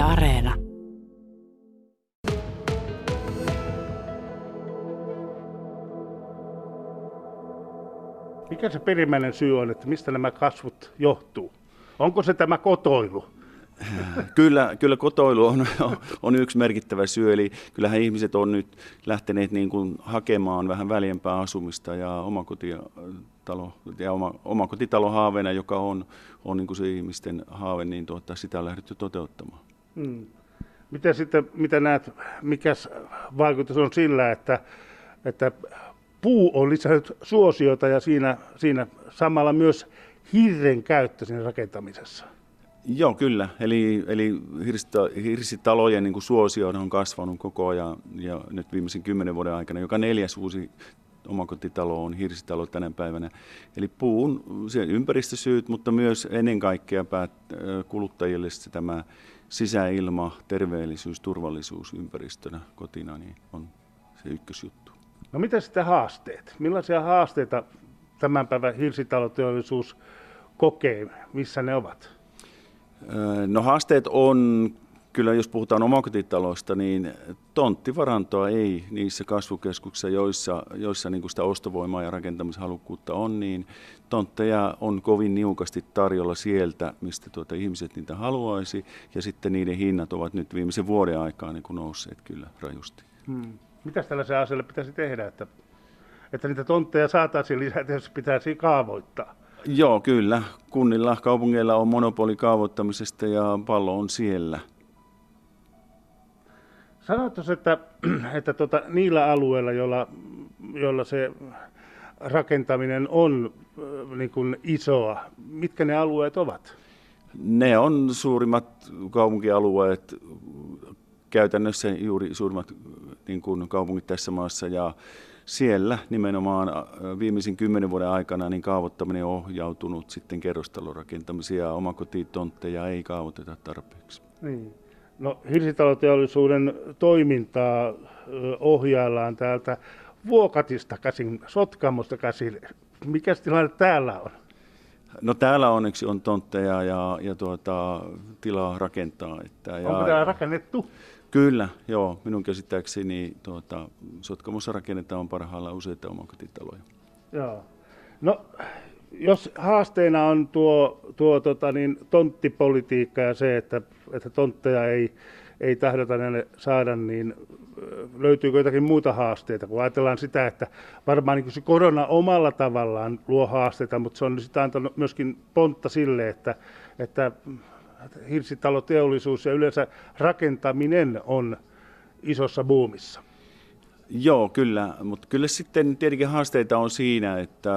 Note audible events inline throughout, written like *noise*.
Yle Areena. Mikä se perimmäinen syy on, että mistä nämä kasvut johtuu? Onko se tämä kotoilu? *laughs* Kyllä, kyllä kotoilu on, on yksi merkittävä syy, eli kyllähän ihmiset on nyt lähteneet niin kuin hakemaan vähän väljempää asumista ja omakotitalo, ja oma, omakotitalo haaveena, joka on, on niin kuin se ihmisten haave, niin tuota, sitä on lähdetty toteuttamaan. Mitä sitten, mitä näet, mikä vaikutus on sillä, että, että puu on lisännyt suosiota ja siinä, siinä samalla myös hirren käyttö siinä rakentamisessa? Joo, kyllä. Eli, eli hirsitalojen niin suosio on kasvanut koko ajan ja nyt viimeisen kymmenen vuoden aikana joka neljäs uusi omakotitalo on hirsitalo tänä päivänä. Eli puun ympäristösyyt, mutta myös ennen kaikkea päät, kuluttajille tämä sisäilma, terveellisyys, turvallisuus ympäristönä kotina niin on se ykkösjuttu. No mitä sitten haasteet? Millaisia haasteita tämän päivän hirsitaloteollisuus kokee, missä ne ovat? No haasteet on, kyllä jos puhutaan omakotitaloista, niin tonttivarantoa ei niissä kasvukeskuksissa, joissa, joissa niin kuin sitä ostovoimaa ja rakentamishalukkuutta on, niin tontteja on kovin niukasti tarjolla sieltä, mistä tuota ihmiset niitä haluaisi, ja sitten niiden hinnat ovat nyt viimeisen vuoden aikaa niin kuin nousseet kyllä rajusti. Hmm. Mitä tällaiselle asialle pitäisi tehdä, että, että niitä tontteja saataisiin lisää, jos pitäisi kaavoittaa? Joo, kyllä. Kunnilla, kaupungeilla on monopoli kaavoittamisesta ja pallo on siellä. Sanoitko, että, *clears throat* että tuota, niillä alueilla, joilla, joilla se rakentaminen on niin kuin isoa, mitkä ne alueet ovat? Ne on suurimmat kaupunkialueet, käytännössä juuri suurimmat niin kuin kaupungit tässä maassa ja siellä nimenomaan viimeisen kymmenen vuoden aikana niin kaavoittaminen on ohjautunut sitten kerrostalorakentamiseen ja omakotitontteja ei kaavoiteta tarpeeksi. Niin. No hirsitaloteollisuuden toimintaa ohjaillaan täältä Vuokatista käsin, Sotkamosta käsin. Mikä tilanne täällä on? No täällä onneksi on tontteja ja, ja tuota, tilaa rakentaa. Että, ja, Onko täällä rakennettu? Kyllä, joo. Minun käsittääkseni tuota, Sotkamossa rakennetaan parhaillaan useita omakotitaloja. Joo. No, jos haasteena on tuo, tuo tota niin, tonttipolitiikka ja se, että, että tontteja ei, ei tahdota näille saada, niin löytyykö jotakin muita haasteita? Kun ajatellaan sitä, että varmaan niin se korona omalla tavallaan luo haasteita, mutta se on sitä antanut myöskin pontta sille, että, että hirsitaloteollisuus ja yleensä rakentaminen on isossa buumissa. Joo, kyllä, mutta kyllä sitten tietenkin haasteita on siinä, että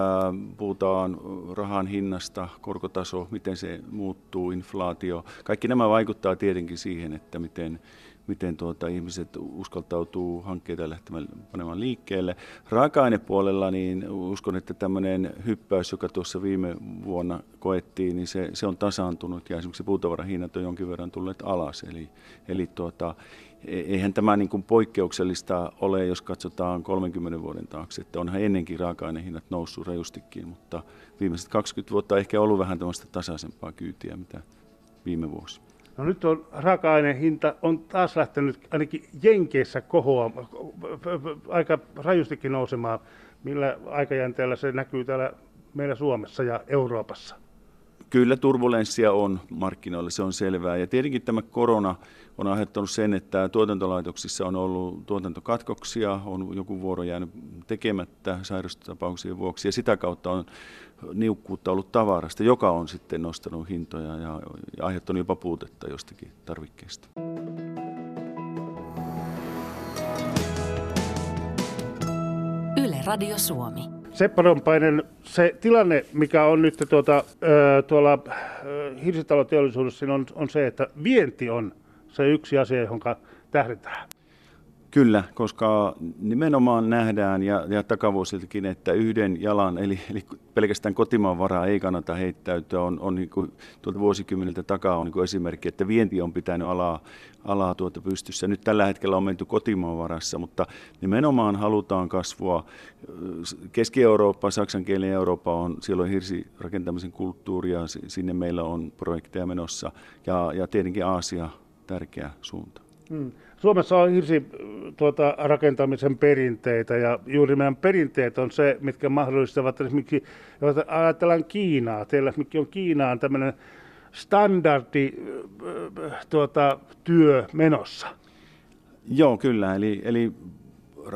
puhutaan rahan hinnasta, korkotaso, miten se muuttuu, inflaatio. Kaikki nämä vaikuttaa tietenkin siihen, että miten, miten tuota, ihmiset uskaltautuu hankkeita lähtemään panemaan liikkeelle. Raaka-ainepuolella niin uskon, että tämmöinen hyppäys, joka tuossa viime vuonna koettiin, niin se, se on tasaantunut ja esimerkiksi puutavarahinnat on jonkin verran tulleet alas. Eli, eli tuota, eihän tämä niin kuin poikkeuksellista ole, jos katsotaan 30 vuoden taakse, että onhan ennenkin raaka-ainehinnat noussut rajustikin, mutta viimeiset 20 vuotta on ehkä ollut vähän tämmöistä tasaisempaa kyytiä, mitä viime vuosi. No nyt on raaka hinta on taas lähtenyt ainakin Jenkeissä kohoa aika rajustikin nousemaan. Millä aikajänteellä se näkyy täällä meillä Suomessa ja Euroopassa? Kyllä turbulenssia on markkinoilla, se on selvää. Ja tietenkin tämä korona on aiheuttanut sen, että tuotantolaitoksissa on ollut tuotantokatkoksia, on joku vuoro jäänyt tekemättä sairastapauksien vuoksi, ja sitä kautta on niukkuutta ollut tavarasta, joka on sitten nostanut hintoja ja, ja aiheuttanut jopa puutetta jostakin tarvikkeesta. Yle Radio Suomi. Seppo Rompainen, se tilanne, mikä on nyt tuota, tuolla hirsitaloteollisuudessa, on, on se, että vienti on se yksi asia, johon tähdetään. Kyllä, koska nimenomaan nähdään ja, ja takavuosiltakin, että yhden jalan, eli, eli pelkästään kotimaan varaa ei kannata heittäytyä, on, on niin kuin, tuolta vuosikymmeniltä takaa on niin kuin esimerkki, että vienti on pitänyt alaa, alaa tuota pystyssä. Nyt tällä hetkellä on menty kotimaan varassa, mutta nimenomaan halutaan kasvua. Keski-Eurooppa, saksankielinen Eurooppa on, siellä on hirsirakentamisen kulttuuria, sinne meillä on projekteja menossa ja, ja tietenkin Aasia tärkeä suunta. Hmm. Suomessa on hirsi tuota, rakentamisen perinteitä ja juuri meidän perinteet on se, mitkä mahdollistavat esimerkiksi, jos ajatellaan Kiinaa, teillä esimerkiksi on Kiinaan tämmöinen standardi tuota, työ menossa. Joo, kyllä. Eli, eli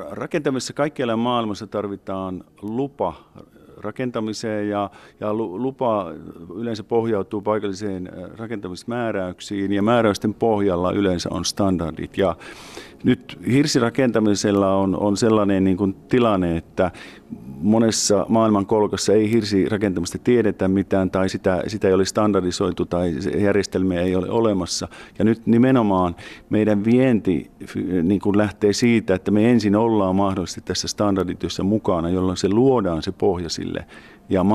rakentamisessa kaikkialla maailmassa tarvitaan lupa rakentamiseen ja, ja lupa yleensä pohjautuu paikalliseen rakentamismääräyksiin ja määräysten pohjalla yleensä on standardit. Ja nyt hirsirakentamisella on, on sellainen niin kuin tilanne, että monessa maailman kolkassa ei hirsirakentamista tiedetä mitään tai sitä, sitä ei ole standardisoitu tai järjestelmiä ei ole olemassa. Ja nyt nimenomaan meidän vienti niin kuin lähtee siitä, että me ensin ollaan mahdollisesti tässä standardityössä mukana, jolloin se luodaan se pohja sille ja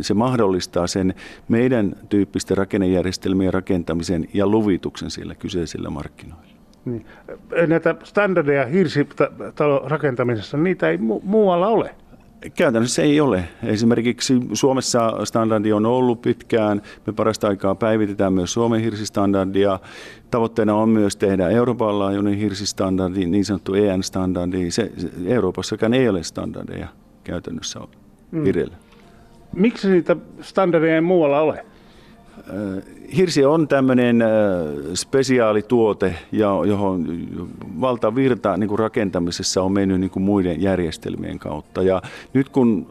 se mahdollistaa sen meidän tyyppisten rakennejärjestelmien rakentamisen ja luvituksen sillä kyseisillä markkinoilla. Niin. Näitä standardeja hirsitalon rakentamisessa, niitä ei mu- muualla ole. Käytännössä ei ole. Esimerkiksi Suomessa standardi on ollut pitkään. Me parasta aikaa päivitetään myös Suomen hirsistandardia. Tavoitteena on myös tehdä Euroopan laajuinen hirsistandardi, niin sanottu EN-standardi. Se, Euroopassakaan ei ole standardeja käytännössä mm. vireillä. Miksi niitä standardeja ei muualla ole? Hirsi on tämmöinen spesiaalituote, johon valtavirta niin kuin rakentamisessa on mennyt niin kuin muiden järjestelmien kautta. Ja nyt kun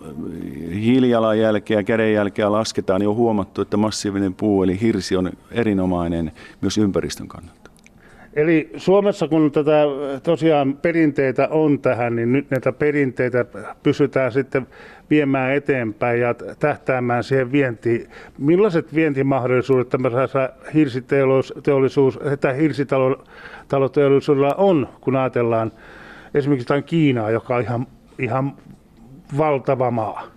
hiilijalanjälkeä ja kädenjälkeä lasketaan, niin on huomattu, että massiivinen puu eli hirsi on erinomainen myös ympäristön kannalta. Eli Suomessa kun tätä tosiaan perinteitä on tähän, niin nyt näitä perinteitä pysytään sitten viemään eteenpäin ja tähtäämään siihen vientiin. Millaiset vientimahdollisuudet tämmöisessä hirsiteollisuus, tai hirsitaloteollisuudella on, kun ajatellaan esimerkiksi Kiinaa, joka on ihan, ihan valtava maa?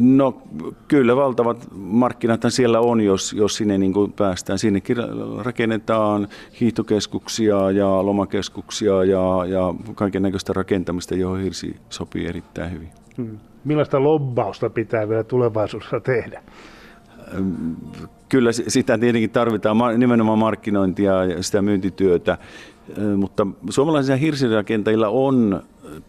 No kyllä valtavat markkinat siellä on, jos, jos sinne niin kuin päästään. Sinnekin rakennetaan hiihtokeskuksia ja lomakeskuksia ja, ja kaiken näköistä rakentamista, johon hirsi sopii erittäin hyvin. Hmm. Millaista lobbausta pitää vielä tulevaisuudessa tehdä? Kyllä sitä tietenkin tarvitaan, nimenomaan markkinointia ja sitä myyntityötä, mutta suomalaisilla hirsirakentajilla on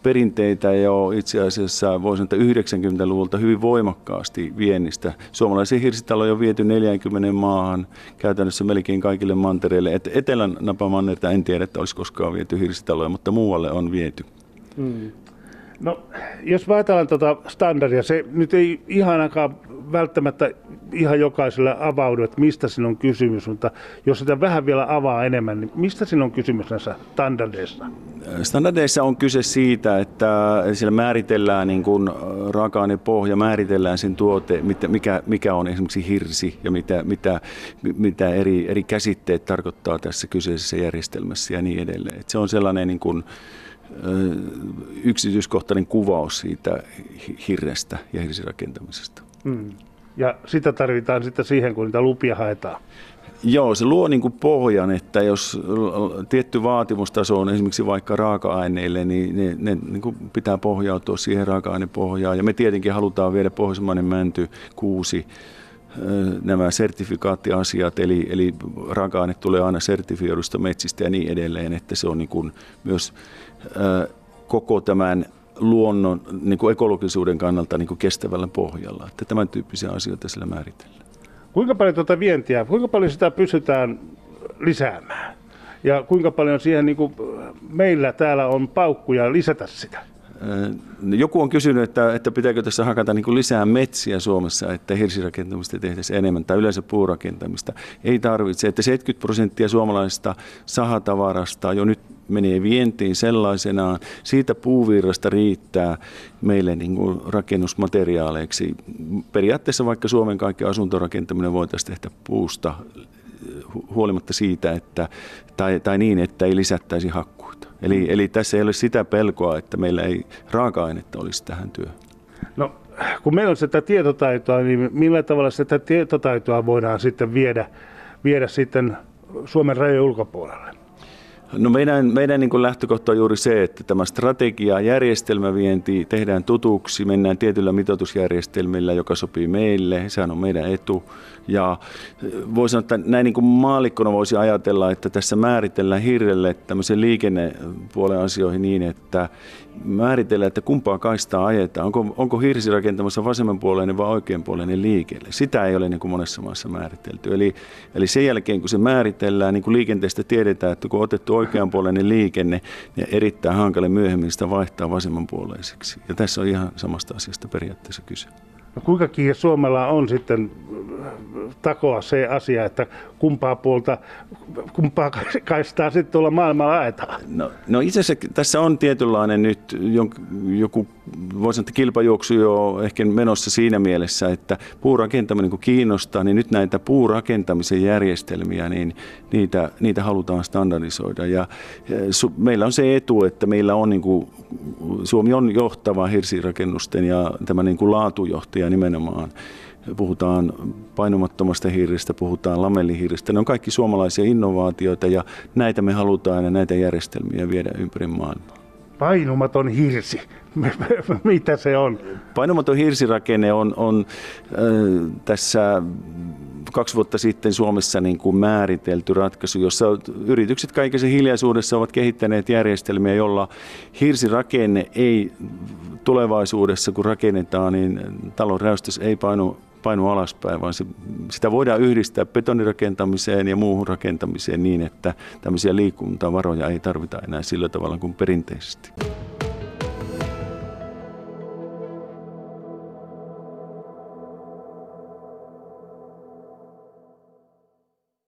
perinteitä jo itse asiassa voisin sanoa 90-luvulta hyvin voimakkaasti viennistä. Suomalaisia hirsitaloja on viety 40 maahan, käytännössä melkein kaikille mantereille. Et etelän napamannerta en tiedä, että olisi koskaan viety hirsitaloja, mutta muualle on viety. Hmm. No, jos ajatellaan tuota standardia, se nyt ei ihan ainakaan välttämättä ihan jokaiselle avaudu, että mistä siinä on kysymys, mutta jos sitä vähän vielä avaa enemmän, niin mistä siinä on kysymys näissä standardeissa? Standardeissa on kyse siitä, että siellä määritellään niin kuin raaka-ainepohja, määritellään sen tuote, mikä, mikä on esimerkiksi hirsi ja mitä, mitä, mitä eri, eri käsitteet tarkoittaa tässä kyseisessä järjestelmässä ja niin edelleen. Että se on sellainen niin kuin, yksityiskohtainen kuvaus siitä hirrestä ja hirsirakentamisesta. Mm. Ja sitä tarvitaan sitten siihen, kun niitä lupia haetaan. Joo, se luo niin kuin pohjan, että jos tietty vaatimustaso on esimerkiksi vaikka raaka-aineille, niin ne, ne niin kuin pitää pohjautua siihen raaka-ainepohjaan. Ja me tietenkin halutaan viedä pohjoismainen mänty, kuusi, nämä sertifikaattiasiat, eli, eli raaka-aine tulee aina sertifioidusta metsistä ja niin edelleen, että se on niin kuin myös koko tämän luonnon niin kuin ekologisuuden kannalta niin kuin kestävällä pohjalla. Että tämän tyyppisiä asioita sillä määritellään. Kuinka paljon tuota vientiä, kuinka paljon sitä pystytään lisäämään? Ja kuinka paljon siihen niin kuin meillä täällä on paukkuja lisätä sitä? Joku on kysynyt, että, että pitääkö tässä hakata niin kuin lisää metsiä Suomessa, että hirsirakentamista tehtäisiin enemmän tai yleensä puurakentamista. Ei tarvitse, että 70 prosenttia suomalaisesta sahatavarasta jo nyt menee vientiin sellaisenaan. Siitä puuvirrasta riittää meille niin kuin rakennusmateriaaleiksi. Periaatteessa vaikka Suomen kaikki asuntorakentaminen voitaisiin tehdä puusta huolimatta siitä, että, tai, tai niin, että ei lisättäisi hakkuita. Eli, eli tässä ei ole sitä pelkoa, että meillä ei raaka-ainetta olisi tähän työhön. No, kun meillä on sitä tietotaitoa, niin millä tavalla sitä tietotaitoa voidaan sitten viedä, viedä sitten Suomen rajojen ulkopuolelle? No meidän, meidän niin lähtökohta on juuri se, että tämä strategia, järjestelmävienti tehdään tutuksi, mennään tietyllä mitoitusjärjestelmillä, joka sopii meille, sehän on meidän etu. Ja voisi sanoa, että näin niin kuin maalikkona voisi ajatella, että tässä määritellään hirrelle tämmöisen liikennepuolen asioihin niin, että määritellään, että kumpaa kaistaa ajetaan. Onko, onko hirsi rakentamassa vasemmanpuoleinen vai oikeanpuoleinen liikelle? Sitä ei ole niin kuin monessa maassa määritelty. Eli, eli sen jälkeen, kun se määritellään, niin kuin liikenteestä tiedetään, että kun on otettu oikeanpuoleinen liikenne, niin erittäin hankala myöhemmin sitä vaihtaa vasemmanpuoleiseksi. Ja tässä on ihan samasta asiasta periaatteessa kyse. No kuinka Suomella on sitten takoa se asia, että kumpaa puolta, kumpaa kaistaa sitten tuolla maailmalla ajetaan? No, no itse asiassa tässä on tietynlainen nyt joku, voisin sanoa, kilpajuoksu jo ehkä menossa siinä mielessä, että puurakentaminen kun kiinnostaa, niin nyt näitä puurakentamisen järjestelmiä, niin niitä, niitä halutaan standardisoida. Ja su, meillä on se etu, että meillä on niin kuin, Suomi on johtava hirsirakennusten ja tämä niin kuin laatujohtaja nimenomaan puhutaan painomattomasta hiiristä, puhutaan lamellihiiristä. Ne on kaikki suomalaisia innovaatioita ja näitä me halutaan ja näitä järjestelmiä viedä ympäri maailmaa. Painumaton hirsi, *laughs* mitä se on? Painumaton hirsirakenne on, on äh, tässä kaksi vuotta sitten Suomessa niin kuin määritelty ratkaisu, jossa yritykset kaikessa hiljaisuudessa ovat kehittäneet järjestelmiä, jolla hirsirakenne ei tulevaisuudessa, kun rakennetaan, niin talon räystys ei painu painu alaspäin, vaan se, sitä voidaan yhdistää betonirakentamiseen ja muuhun rakentamiseen niin, että tämmöisiä liikuntavaroja ei tarvita enää sillä tavalla kuin perinteisesti.